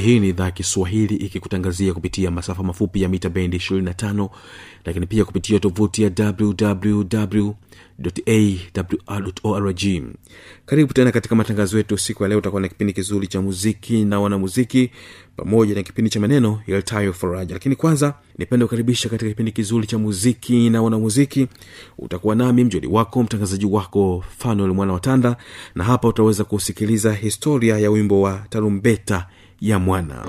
hii ni idhaa kiswahili ikikutangazia kupitia masafa mafupi ya mita bendi 25 lakini pia kupitia tovuti ya wwwawrorg karibu tena katika matangazo yetu siku ya leo. Utakuwa na kipindi kizuri cha muziki na wanamuziki pamoja na kipindi cha maneno yaltayo faraja. Lakini kwanza nipende kukaribisha katika kipindi kizuri cha muziki na wanamuziki. Utakuwa nami mjoli wako mtangazaji wako fanuel mwana watanda na hapa utaweza kusikiliza historia ya wimbo wa tarumbeta ya mwana.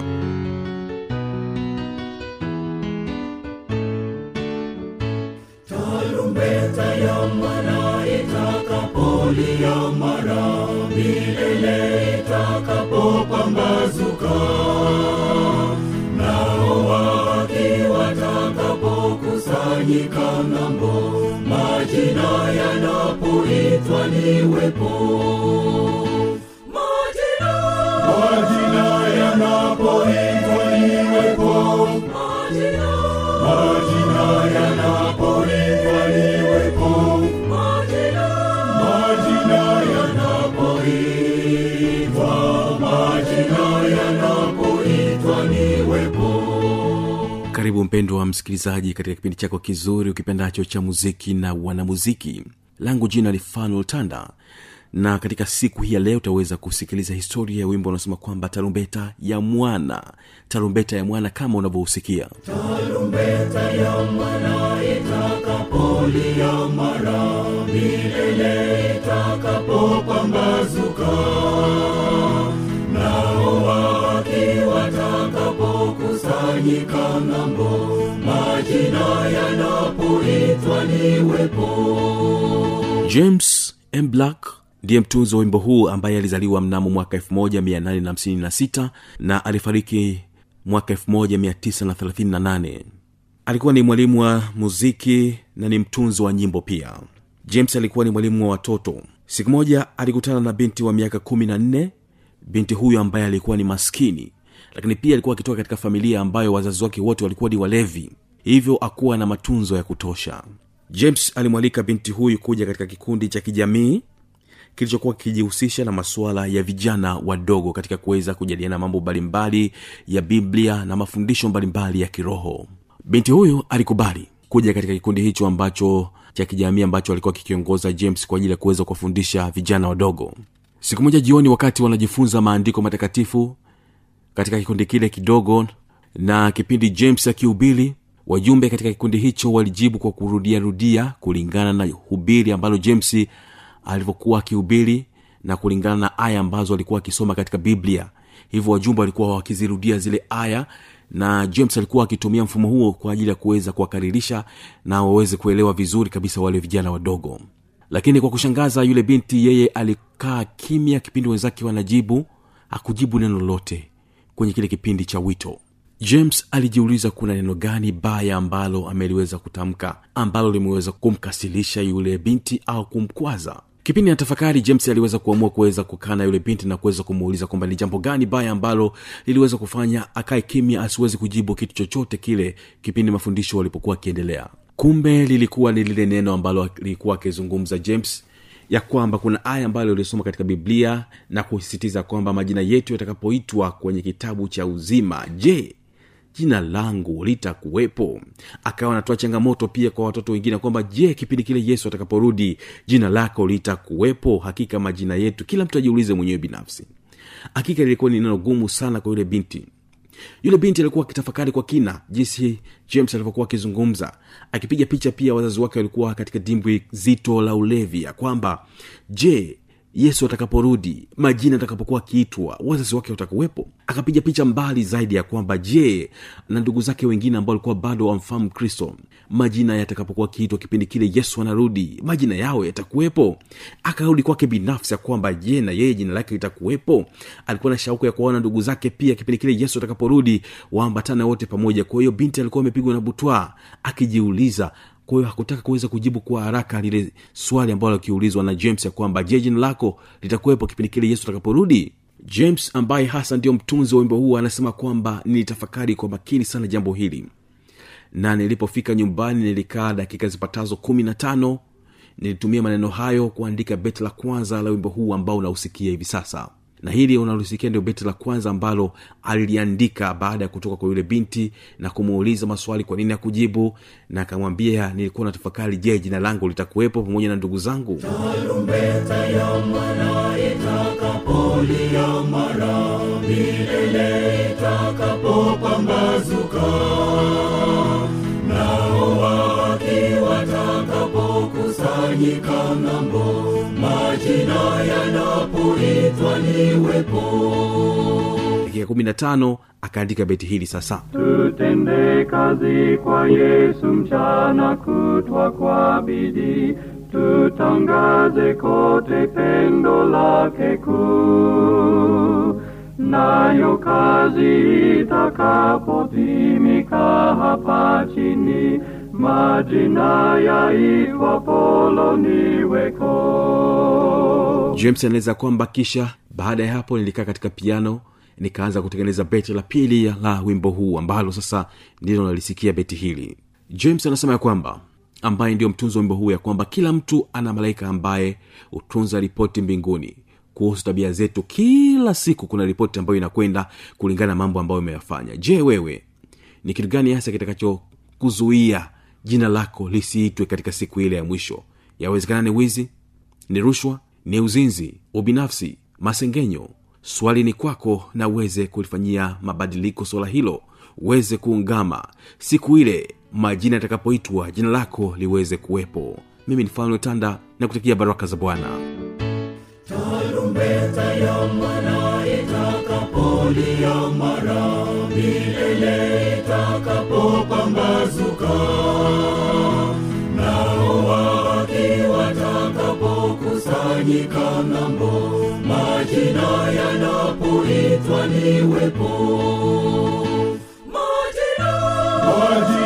Tarumbeta ya mwana itakapolia mara milele itakapopambazuka nao waki watakapokusanyika ng'ambo. Majina yanapoitwa niwepo majina karibu mpendwa wa msikilizaji katika kipindi chako kizuri ukipendacho cha muziki na wanamuziki. Langu jina ni fanuel tanda na katika siku hii ya leo utaweza kusikiliza historia ya wimbo unaosema kwamba tarumbeta ya mwana. Tarumbeta ya mwana kama unavyohusikia tarumbeta ya mwana itakapolia mara. Milele itakapopambazuka watakapokusanyika ng'ambo majina yanapoitwa niwepo james m. Black ndiye mtunzi wa wimbo huu ambaye alizaliwa mnamo mwaka 1856 na alifariki mwaka 1938 alikuwa ni mwalimu wa muziki na ni mtunzi wa nyimbo pia. James alikuwa ni mwalimu wa watoto. Siku moja alikutana na binti wa miaka kumi na nne binti huyo ambaye alikuwa ni maskini lakini pia alikuwa akitoka katika familia ambayo wazazi wake wote walikuwa ni walevi. Hivyo akuwa na matunzo ya kutosha. James alimwalika binti huyu kuja katika kikundi cha kijamii kilichokuwa kikijihusisha na masuala ya vijana wadogo katika kuweza kujadiliana mambo mbalimbali ya biblia na mafundisho mbalimbali ya kiroho. Binti huyu alikubali kuja katika kikundi hicho ambacho cha kijamii ambacho alikuwa kikiongoza james kwa ajili ya kuweza kuwafundisha vijana wadogo. Siku moja jioni wakati wanajifunza maandiko matakatifu katika kikundi kile kidogo na kipindi james akihubiri wajumbe katika kikundi hicho walijibu kwa kurudiarudia kulingana na hubiri ambalo james alivyokuwa akihubiri na kulingana na aya ambazo alikuwa akisoma katika biblia. Hivyo wajumbe walikuwa wakizirudia zile aya na james alikuwa akitumia mfumo huo kwa ajili ya kuweza kuwakaririsha na waweze kuelewa vizuri kabisa wale vijana wadogo. Lakini kwa kushangaza yule binti yeye alikaa kimya kipindi wenzake wanajibu hakujibu neno lolote kwenye kile kipindi cha wito. James alijiuliza kuna neno gani baya ambalo ameliweza kutamka ambalo limeweza kumkasilisha yule binti au kumkwaza. Kipindi na tafakari james aliweza kuamua kuweza kukaa na yule binti na kuweza kumuuliza kwamba ni jambo gani baya ambalo liliweza kufanya akae kimya asiwezi kujibu kitu chochote kile kipindi mafundisho walipokuwa akiendelea kumbe lilikuwa ni lile neno ambalo lilikuwa akizungumza james ya kwamba kuna aya ambayo ulisoma katika biblia na kusisitiza kwamba majina yetu yatakapoitwa kwenye kitabu cha uzima je jina langu litakuwepo? Akawa anatoa changamoto pia kwa watoto wengine kwamba je kipindi kile yesu atakaporudi jina lako litakuwepo? Hakika majina yetu kila mtu ajiulize mwenyewe binafsi. Hakika lilikuwa ni neno gumu sana kwa yule binti yule binti alikuwa akitafakari kwa kina jinsi james alivyokuwa akizungumza akipiga picha pia wazazi wake walikuwa katika dimbwi zito la ulevi ya kwamba je yesu atakaporudi majina atakapokuwa akiitwa wazazi wake watakuwepo. Akapiga picha mbali zaidi ya kwamba je na ndugu zake wengine ambao walikuwa bado wamfahamu kristo majina yatakapokuwa akiitwa kipindi kile yesu anarudi majina yao yatakuwepo? Akarudi kwake binafsi ya kwamba je na yeye jina lake litakuwepo? Alikuwa na shauku ya kuwaona ndugu zake pia kipindi kile yesu atakaporudi waambatane wote pamoja. Kwa hiyo binti alikuwa amepigwa na butwaa akijiuliza kwa hiyo hakutaka kuweza kujibu kwa haraka lile swali ambalo akiulizwa na james ya kwamba je jina lako litakuwepo kipindi kile yesu atakaporudi? James ambaye hasa ndiyo mtunzi wa wimbo huu anasema kwamba nilitafakari kwa makini sana jambo hili. Na nilipofika nyumbani nilikaa dakika zipatazo kumi na tano. Nilitumia maneno hayo kuandika beti la kwanza la wimbo huu ambao unausikia hivi sasa na hili unalosikia ndio beti la kwanza ambalo aliliandika baada ya kutoka kwa yule binti na kumuuliza maswali kwa nini akujibu na akamwambia nilikuwa na tafakari je jina langu litakuwepo pamoja na ndugu zangu? Tarumbeta ya mwana itakapolia mara milele itakapopambazuka nao waki ng'ambo majina yanapoitwa niwepo. Dakika kumi na tano akaandika beti hili sasa. Tutende kazi kwa yesu mchana kutwa kwa bidii. Tutangaze kote pendo lake kuu. Nayo kazi itakapotimika hapa chini majina yaitwa polo niweko james anaeleza kwamba kisha baada ya hapo nilikaa katika piano nikaanza kutengeneza beti la pili la wimbo huu ambalo sasa ndilo nalisikia beti hili. James anasema ya kwamba ambaye ndiyo mtunzi wa wimbo huu ya kwamba kila mtu ana malaika ambaye hutunza ripoti mbinguni. Kuhusu tabia zetu kila siku kuna ripoti ambayo inakwenda kulingana na mambo ambayo imeyafanya je wewe ni kitu gani hasa kitakachokuzuia jina lako lisiitwe katika siku ile ya mwisho. Yawezekana ni wizi ni rushwa ni uzinzi ubinafsi masengenyo. Swali ni kwako na uweze kulifanyia mabadiliko swala hilo. Uweze kuungama. Siku ile majina yatakapoitwa jina lako liweze kuwepo. Mimi ni fanuetanda na kutakia baraka za bwana. Tarumbeta ya mwana itakapolia mara milele itakapopambazuka nao waki watakapokusanyika ng'ambo majina yanapoitwa niwepo majina majina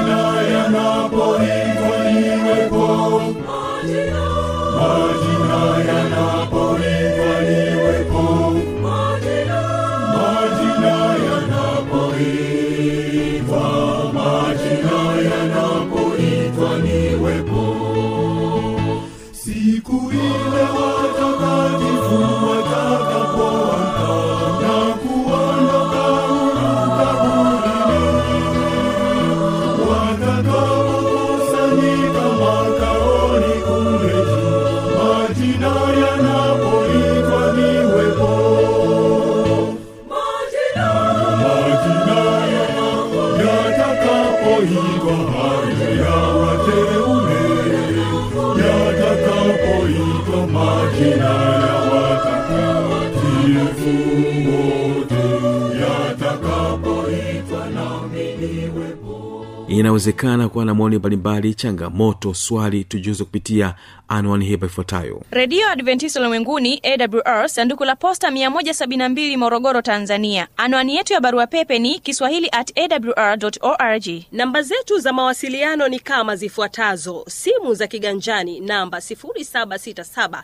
inawezekana kuwa na maoni mbalimbali changamoto swali tujuze kupitia anwani hapa ifuatayo. Redio adventista ulimwenguni awr sanduku la posta 172 morogoro tanzania. Anwani yetu ya barua pepe ni kiswahili at awr org. Namba zetu za mawasiliano ni kama zifuatazo. Simu za kiganjani namba 767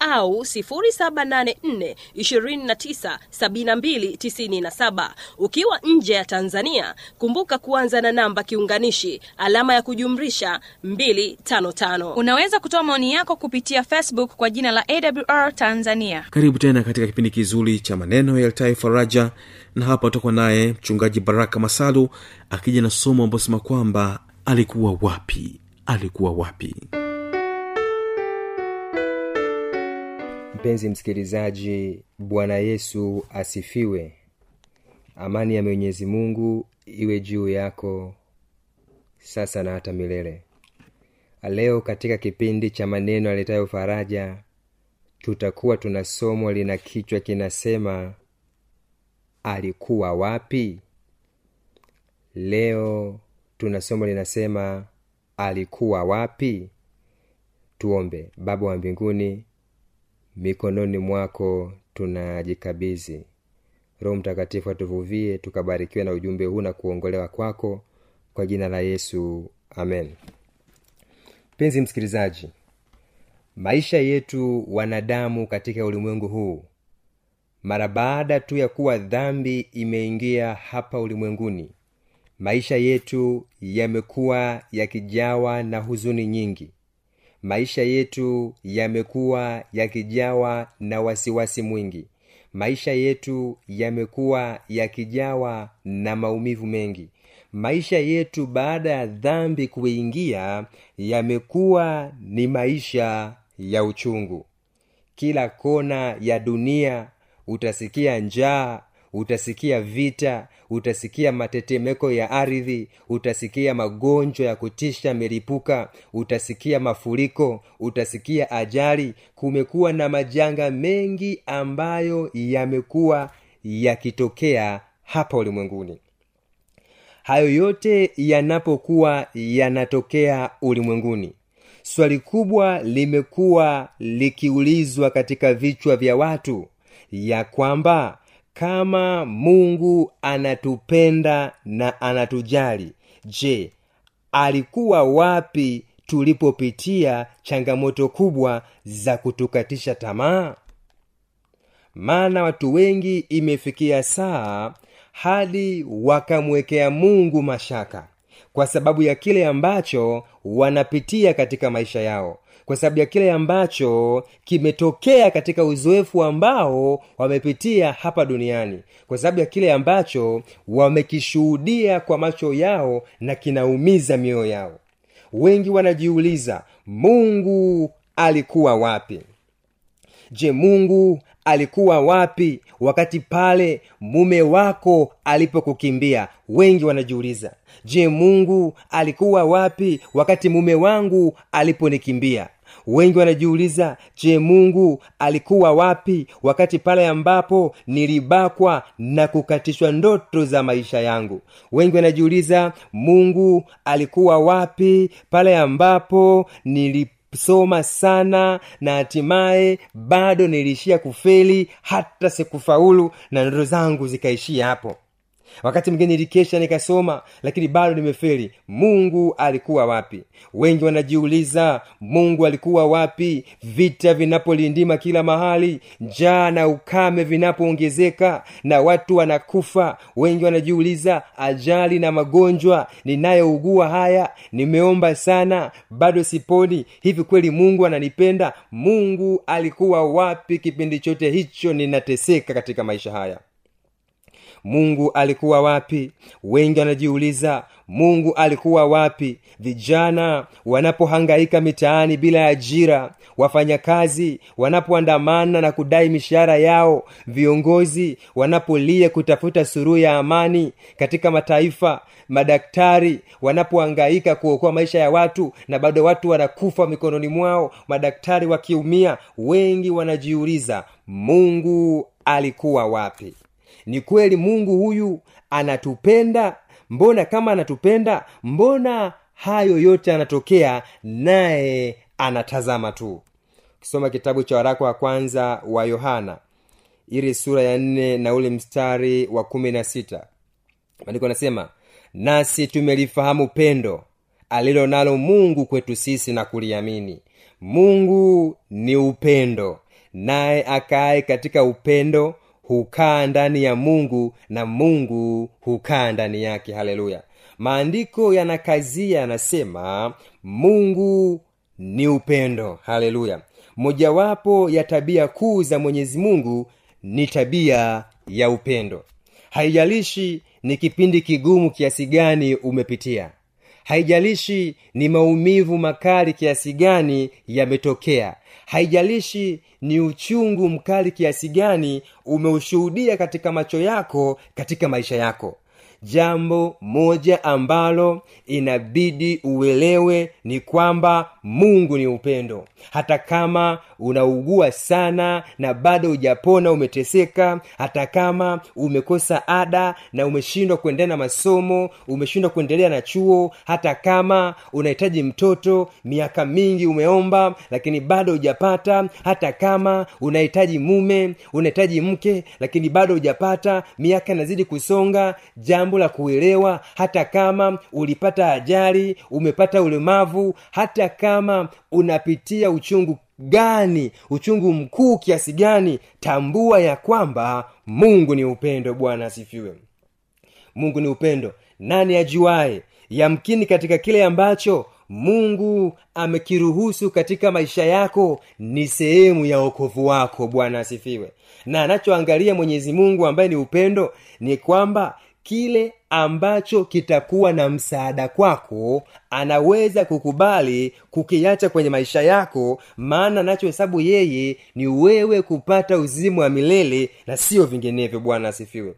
au 784297297 ukiwa nje ya tanzania. Kumbuka kuanza na namba kiunganishi alama ya kujumrisha 255 unaweza kutoa maoni yako kupitia facebook kwa jina la awr tanzania. Karibu tena katika kipindi kizuri cha maneno ya tai faraja na hapa utakuwa naye mchungaji baraka masalu akija na somo ambaosema kwamba alikuwa wapi? Alikuwa wapi? Mpenzi msikilizaji bwana yesu asifiwe amani ya mwenyezi mungu iwe juu yako sasa na hata milele. Leo katika kipindi cha maneno aletayo faraja tutakuwa tuna somo lina kichwa kinasema alikuwa wapi? Leo tuna somo linasema alikuwa wapi? Tuombe. Baba wa mbinguni mikononi mwako tunajikabizi roho mtakatifu atuvuvie tukabarikiwe na ujumbe huu na kuongolewa kwako kwa jina la yesu amen. Mpenzi msikilizaji maisha yetu wanadamu katika ulimwengu huu mara baada tu ya kuwa dhambi imeingia hapa ulimwenguni maisha yetu yamekuwa yakijawa na huzuni nyingi. Maisha yetu yamekuwa yakijawa na wasiwasi mwingi maisha yetu yamekuwa yakijawa na maumivu mengi. Maisha yetu baada ya dhambi kuingia yamekuwa ni maisha ya uchungu. Kila kona ya dunia utasikia njaa utasikia vita utasikia matetemeko ya ardhi utasikia magonjwa ya kutisha milipuka utasikia mafuriko utasikia ajali. Kumekuwa na majanga mengi ambayo yamekuwa yakitokea hapa ulimwenguni. Hayo yote yanapokuwa yanatokea ulimwenguni swali kubwa limekuwa likiulizwa katika vichwa vya watu ya kwamba kama mungu anatupenda na anatujali je alikuwa wapi tulipopitia changamoto kubwa za kutukatisha tamaa? Maana watu wengi imefikia saa hadi wakamwekea mungu mashaka kwa sababu ya kile ambacho wanapitia katika maisha yao kwa sababu ya kile ambacho kimetokea katika uzoefu ambao wamepitia hapa duniani kwa sababu ya kile ambacho wamekishuhudia kwa macho yao na kinaumiza mioyo yao. Wengi wanajiuliza mungu alikuwa wapi? Je mungu alikuwa wapi wakati pale mume wako alipokukimbia? Wengi wanajiuliza je mungu alikuwa wapi wakati mume wangu aliponikimbia wengi wanajiuliza je mungu alikuwa wapi wakati pale ambapo nilibakwa na kukatishwa ndoto za maisha yangu? Wengi wanajiuliza mungu alikuwa wapi pale ambapo nilip soma sana na hatimaye bado niliishia kufeli hata sikufaulu na ndoto zangu zikaishia hapo wakati mwingine nilikesha nikasoma lakini bado nimefeli mungu alikuwa wapi? Wengi wanajiuliza mungu alikuwa wapi? Vita vinapolindima kila mahali njaa na ukame vinapoongezeka na watu wanakufa. Wengi wanajiuliza ajali na magonjwa ninayougua haya nimeomba sana bado siponi. Hivi kweli mungu ananipenda? Mungu alikuwa wapi? Kipindi chote hicho ninateseka katika maisha haya mungu alikuwa wapi? Wengi wanajiuliza mungu alikuwa wapi? Vijana wanapohangaika mitaani bila ajira wafanyakazi wanapoandamana na kudai mishahara yao viongozi wanapolia kutafuta suruhu ya amani katika mataifa madaktari wanapohangaika kuokoa maisha ya watu na bado watu wanakufa mikononi mwao madaktari wakiumia wengi wanajiuliza mungu alikuwa wapi ni kweli mungu huyu anatupenda? Mbona kama anatupenda mbona hayo yote anatokea naye anatazama tu? Ukisoma kitabu cha waraka wa kwanza wa yohana ili sura ya nne na ule mstari wa kumi na sita. Maandiko anasema nasi tumelifahamu pendo alilo nalo mungu kwetu sisi na kuliamini. Mungu ni upendo naye akaye katika upendo hukaa ndani ya mungu na mungu hukaa ndani yake. Haleluya. Maandiko yanakazia yanasema mungu ni upendo. Haleluya. Mojawapo ya tabia kuu za mwenyezi mungu ni tabia ya upendo. Haijalishi ni kipindi kigumu kiasi gani umepitia. Haijalishi ni maumivu makali kiasi gani yametokea haijalishi ni uchungu mkali kiasi gani umeushuhudia katika macho yako katika maisha yako. Jambo moja ambalo inabidi uelewe ni kwamba mungu ni upendo. Hata kama unaugua sana na bado hujapona umeteseka hata kama umekosa ada na umeshindwa kuendelea na masomo umeshindwa kuendelea na chuo hata kama unahitaji mtoto miaka mingi umeomba lakini bado hujapata hata kama unahitaji mume unahitaji mke lakini bado hujapata miaka inazidi kusonga jambo la kuelewa hata kama ulipata ajali umepata ulemavu hata kama unapitia uchungu gani? Uchungu mkuu kiasi gani? Tambua ya kwamba mungu ni upendo. Bwana asifiwe. Mungu ni upendo. Nani ajuaye? Yamkini katika kile ambacho mungu amekiruhusu katika maisha yako ni sehemu ya okovu wako. Bwana asifiwe. Na anachoangalia mwenyezi mungu ambaye ni upendo ni kwamba kile ambacho kitakuwa na msaada kwako anaweza kukubali kukiacha kwenye maisha yako maana anachohesabu yeye ni wewe kupata uzima wa milele na siyo vinginevyo. Bwana asifiwe.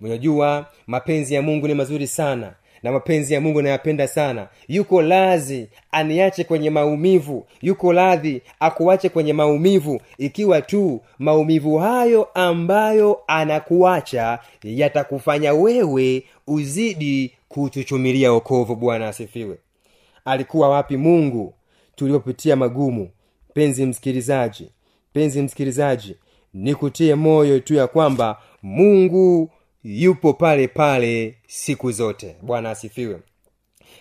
Unajua mapenzi ya mungu ni mazuri sana na mapenzi ya mungu nayapenda sana. Yuko lazi aniache kwenye maumivu. Yuko radhi akuache kwenye maumivu. Ikiwa tu maumivu hayo ambayo anakuacha yatakufanya wewe uzidi kuchuchumilia okovu bwana asifiwe. Alikuwa wapi mungu tuliopitia magumu? Penzi msikilizaji penzi msikilizaji nikutie moyo tu ya kwamba mungu yupo pale pale siku zote. Bwana asifiwe.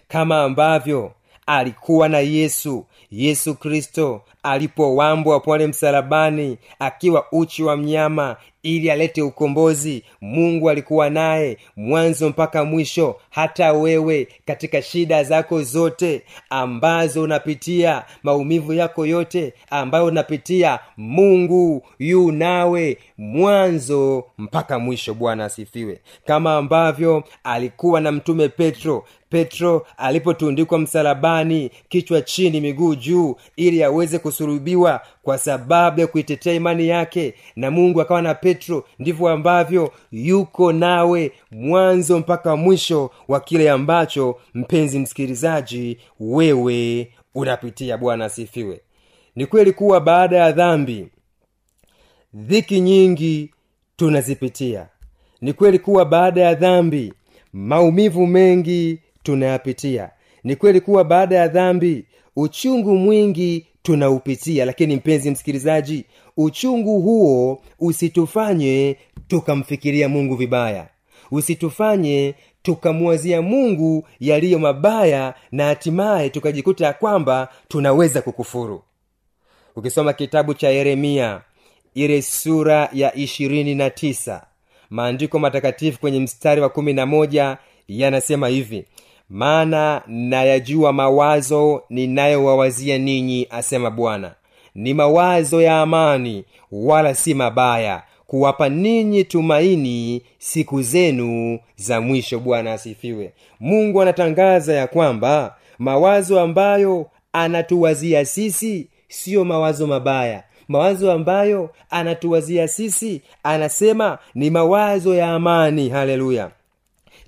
Kama ambavyo alikuwa na yesu yesu kristo alipowambwa pale msalabani akiwa uchi wa mnyama ili alete ukombozi. Mungu alikuwa naye mwanzo mpaka mwisho hata wewe katika shida zako zote ambazo unapitia maumivu yako yote ambayo unapitia mungu yu nawe mwanzo mpaka mwisho. Bwana asifiwe. Kama ambavyo alikuwa na mtume petro. Petro alipotundikwa msalabani kichwa chini miguu juu ili aweze kusurubiwa kwa sababu ya kuitetea imani yake. Na mungu akawa na petro ndivyo ambavyo yuko nawe mwanzo mpaka mwisho wa kile ambacho mpenzi msikilizaji wewe unapitia. Bwana asifiwe. Ni kweli kuwa baada ya dhambi dhiki nyingi tunazipitia. Ni kweli kuwa baada ya dhambi maumivu mengi tunayapitia. Ni kweli kuwa baada ya dhambi uchungu mwingi tunaupitia. Lakini mpenzi msikilizaji uchungu huo usitufanye tukamfikiria mungu vibaya. Usitufanye tukamwazia mungu yaliyo mabaya na hatimaye tukajikuta ya kwamba tunaweza kukufuru. Ukisoma kitabu cha yeremia ile sura ya ishirini na tisa maandiko matakatifu kwenye mstari wa kumi na moja yanasema hivi maana nayajua mawazo ninayowawazia ninyi asema bwana. Ni mawazo ya amani wala si mabaya kuwapa ninyi tumaini siku zenu za mwisho. Bwana asifiwe. Mungu anatangaza ya kwamba mawazo ambayo anatuwazia sisi siyo mawazo mabaya. Mawazo ambayo anatuwazia sisi anasema ni mawazo ya amani. Haleluya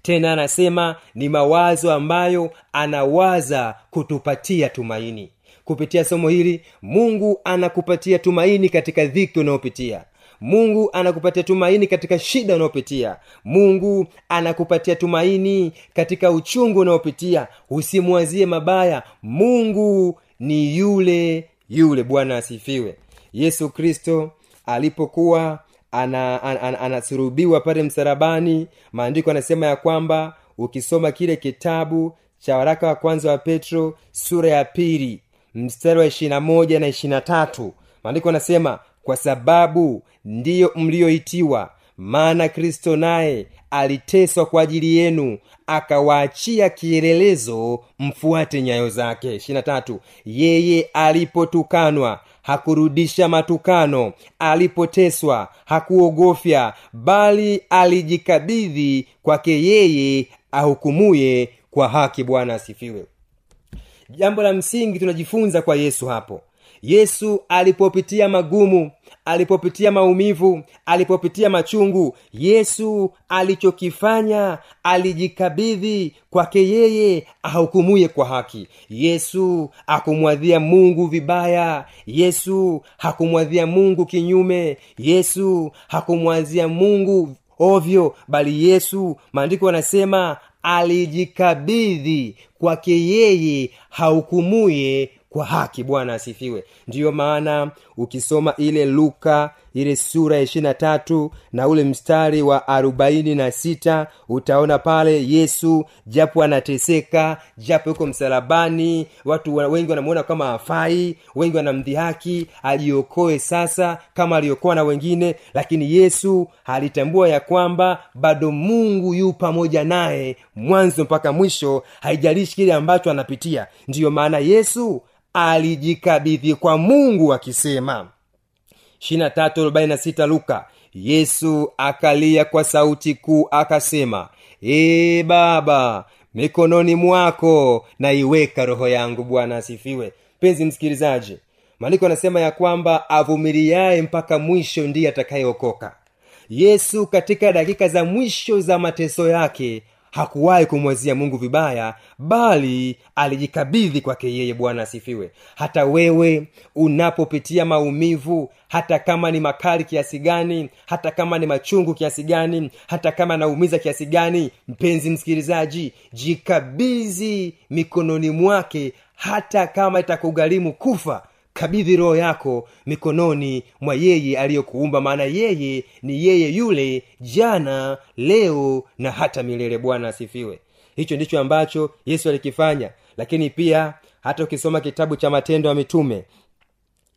tena anasema ni mawazo ambayo anawaza kutupatia tumaini. Kupitia somo hili mungu anakupatia tumaini katika dhiki unayopitia. Mungu anakupatia tumaini katika shida unayopitia. Mungu anakupatia tumaini katika uchungu unaopitia. Usimwazie mabaya. Mungu ni yule yule. Bwana asifiwe. Yesu kristo alipokuwa anasurubiwa ana, ana, ana pale msarabani maandiko anasema ya kwamba ukisoma kile kitabu cha waraka wa kwanza wa petro sura ya pili mstari wa ishirina moja na ishirina tatu maandiko anasema kwa sababu ndiyo mliyoitiwa maana kristo naye aliteswa kwa ajili yenu akawaachia kielelezo mfuate nyayo zake. Ishirina tatu yeye alipotukanwa hakurudisha matukano alipoteswa hakuogofya bali alijikabidhi kwake yeye ahukumuye kwa haki. Bwana asifiwe. Jambo la msingi tunajifunza kwa yesu hapo yesu alipopitia magumu alipopitia maumivu alipopitia machungu yesu alichokifanya alijikabidhi kwake yeye ahukumuye kwa haki. Yesu akumwadhia mungu vibaya yesu hakumwadhia mungu kinyume yesu hakumwazia mungu ovyo bali yesu maandiko yanasema alijikabidhi kwake yeye hahukumuye kwa haki. Bwana asifiwe. Ndiyo maana ukisoma ile luka ile sura ya ishirina tatu na ule mstari wa arobaini na sita utaona pale yesu japo anateseka japo yuko msalabani watu wengi wanamuona kama afai wengi wanamdhihaki ajiokoe sasa kama aliokoa na wengine lakini yesu alitambua ya kwamba bado mungu yu pamoja naye mwanzo mpaka mwisho haijalishi kile ambacho anapitia. Ndiyo maana yesu alijikabidhi kwa mungu akisema 23:46 luka. Yesu akalia kwa sauti kuu akasema ee baba mikononi mwako naiweka roho yangu. Bwana asifiwe. Mpenzi msikilizaji maandiko anasema ya kwamba avumiliaye mpaka mwisho ndiye atakayeokoka. Yesu katika dakika za mwisho za mateso yake hakuwahi kumwazia mungu vibaya bali alijikabidhi kwake yeye. Bwana asifiwe. Hata wewe unapopitia maumivu hata kama ni makali kiasi gani hata kama ni machungu kiasi gani hata kama naumiza kiasi gani mpenzi msikilizaji jikabidhi mikononi mwake hata kama itakugharimu kufa kabidhi roho yako mikononi mwa yeye aliyokuumba. Maana yeye ni yeye yule jana leo na hata milele. Bwana asifiwe. Hicho ndicho ambacho yesu alikifanya. Lakini pia hata ukisoma kitabu cha matendo ya mitume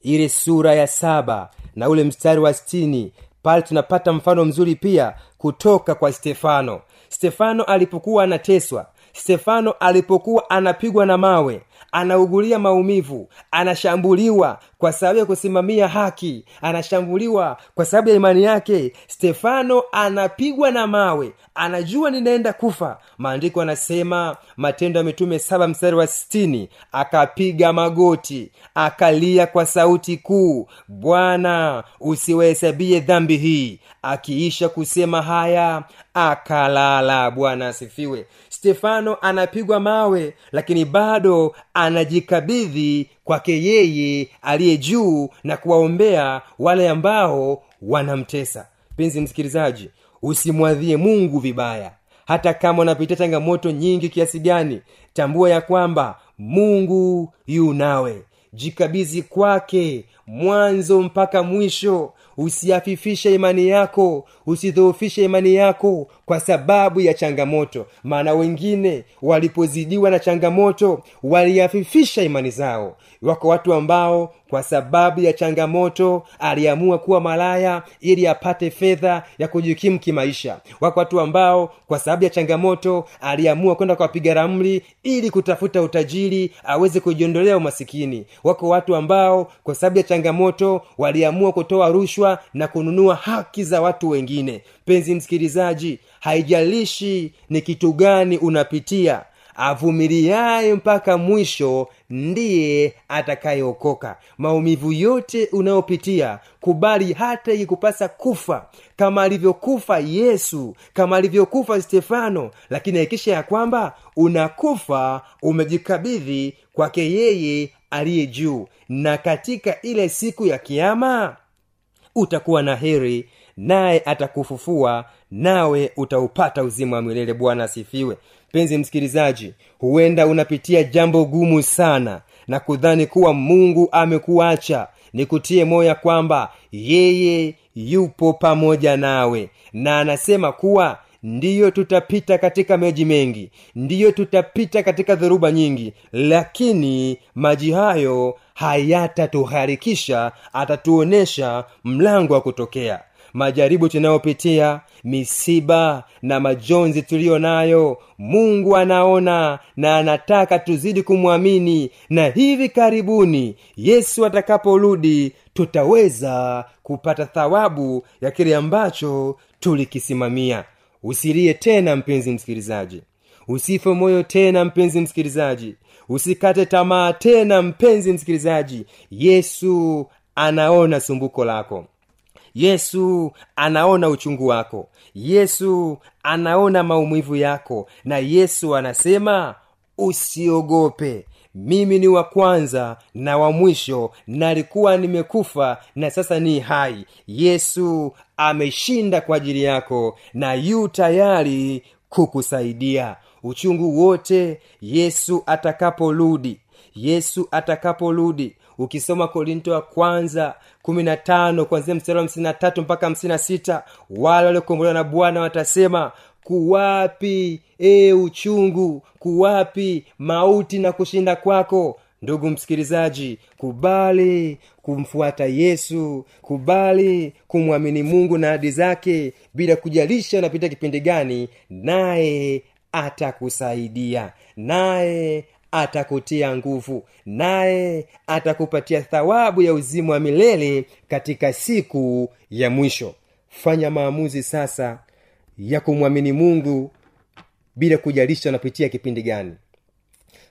ile sura ya saba na ule mstari wa stini pale tunapata mfano mzuri pia kutoka kwa stefano. Stefano alipokuwa anateswa stefano alipokuwa anapigwa na mawe anaugulia maumivu anashambuliwa kwa sababu ya kusimamia haki anashambuliwa kwa sababu ya imani yake. Stefano anapigwa na mawe anajua ninaenda kufa. Maandiko anasema matendo ya mitume saba mstari wa sitini akapiga magoti akalia kwa sauti kuu bwana usiwahesabie dhambi hii. Akiisha kusema haya akalala. Bwana asifiwe. Stefano anapigwa mawe lakini bado anajikabidhi kwake yeye aliye juu na kuwaombea wale ambao wanamtesa. Mpenzi msikilizaji usimwadhie mungu vibaya. Hata kama unapitia changamoto nyingi kiasi gani tambua ya kwamba mungu yu nawe. Jikabizi kwake mwanzo mpaka mwisho. Usiafifishe imani yako usidhoofishe imani yako kwa sababu ya changamoto. Maana wengine walipozidiwa na changamoto waliafifisha imani zao. Wako watu ambao kwa sababu ya changamoto aliamua kuwa malaya ili apate fedha ya kujikimu kimaisha. Wako watu ambao kwa sababu ya changamoto aliamua kwenda kwa wapiga ramli ili kutafuta utajiri aweze kujiondolea umasikini. Wako watu ambao kwa sababu ya changamoto waliamua kutoa rushwa na kununua haki za watu wengine. Mpenzi msikilizaji haijalishi ni kitu gani unapitia avumiliaye mpaka mwisho ndiye atakayeokoka. Maumivu yote unayopitia kubali hata ikikupasa kufa. Kama alivyokufa yesu kama alivyokufa stefano lakini hakikisha ya kwamba unakufa umejikabidhi kwake yeye aliye juu na katika ile siku ya kiama utakuwa na heri naye atakufufua nawe utaupata uzima wa milele. Bwana asifiwe. Mpenzi msikilizaji huenda unapitia jambo gumu sana na kudhani kuwa mungu amekuacha. Nikutie moya ya kwamba yeye yupo pamoja nawe na anasema kuwa ndiyo tutapita katika maji mengi. Ndiyo tutapita katika dhoruba nyingi. Lakini maji hayo hayatatuharikisha atatuonyesha mlango wa kutokea. Majaribu tunayopitia misiba na majonzi tuliyo nayo mungu anaona na anataka tuzidi kumwamini. Na hivi karibuni yesu atakaporudi tutaweza kupata thawabu ya kile ambacho tulikisimamia usilie tena mpenzi msikilizaji. Usife moyo tena mpenzi msikilizaji. Usikate tamaa tena mpenzi msikilizaji. Yesu anaona sumbuko lako. Yesu anaona uchungu wako. Yesu anaona maumivu yako. Na yesu anasema usiogope. Mimi ni wa kwanza na wa mwisho. Nalikuwa nimekufa na sasa ni hai. Yesu ameshinda kwa ajili yako na yu tayari kukusaidia. Uchungu wote yesu atakaporudi yesu atakaporudi. Ukisoma korinto wa kwanza kumi na tano kwanzia mstari wa hamsini na tatu mpaka hamsini na sita wale waliokombolewa na bwana watasema kuwapi e uchungu? Kuwapi mauti na kushinda kwako ndugu msikilizaji kubali kumfuata yesu kubali kumwamini mungu na hadi zake bila kujalisha unapitia kipindi gani naye atakusaidia naye atakutia nguvu naye atakupatia thawabu ya uzima wa milele katika siku ya mwisho. Fanya maamuzi sasa ya kumwamini mungu bila kujalisha unapitia kipindi gani.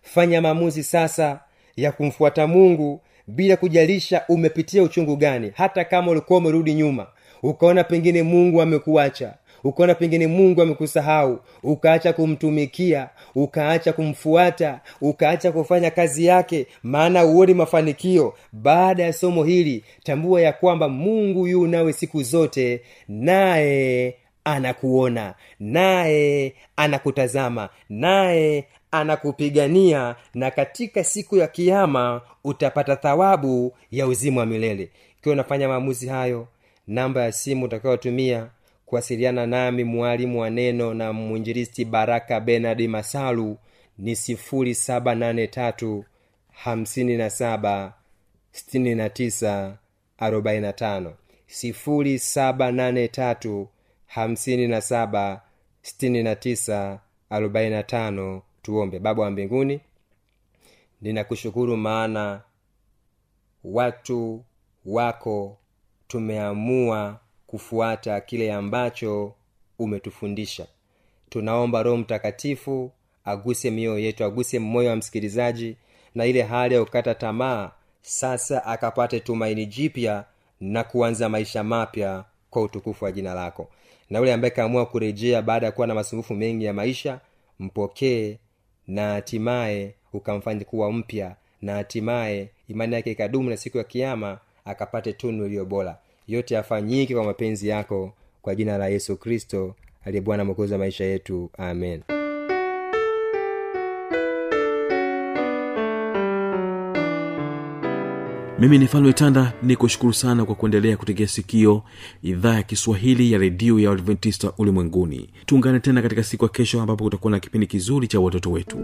Fanya maamuzi sasa ya kumfuata mungu bila kujalisha umepitia uchungu gani. Hata kama ulikuwa umerudi nyuma ukaona pengine mungu amekuacha ukaona pengine mungu amekusahau ukaacha kumtumikia ukaacha kumfuata ukaacha kufanya kazi yake maana uoni mafanikio. Baada ya somo hili tambua ya kwamba mungu yu nawe siku zote naye anakuona naye anakutazama naye anakupigania na katika siku ya kiama utapata thawabu ya uzima wa milele. Ikiwa unafanya maamuzi hayo namba ya simu utakayotumia kuwasiliana nami mwalimu wa neno na mwinjiristi baraka benard masalu ni 783 57 69 45 783 hamsini tuombe. Baba wa mbinguni ninakushukuru maana watu wako tumeamua kufuata kile ambacho umetufundisha. Tunaomba roho mtakatifu aguse mioyo yetu aguse moyo wa msikilizaji na ile hali ya kukata tamaa sasa akapate tumaini jipya na kuanza maisha mapya kwa utukufu wa jina lako na yule ambaye kaamua kurejea baada ya kuwa na masumbufu mengi ya maisha mpokee na hatimaye ukamfanya kuwa mpya na hatimaye imani yake ikadumu na siku ya kiama akapate tunu iliyo bora. Yote yafanyike kwa mapenzi yako kwa jina la yesu kristo aliye bwana mwokozi wa maisha yetu. Amen mimi ni falme tanda ni kushukuru sana kwa kuendelea kutegea sikio idhaa ya kiswahili ya redio ya adventista ulimwenguni. Tuungane tena katika siku ya kesho ambapo kutakuwa na kipindi kizuri cha watoto wetu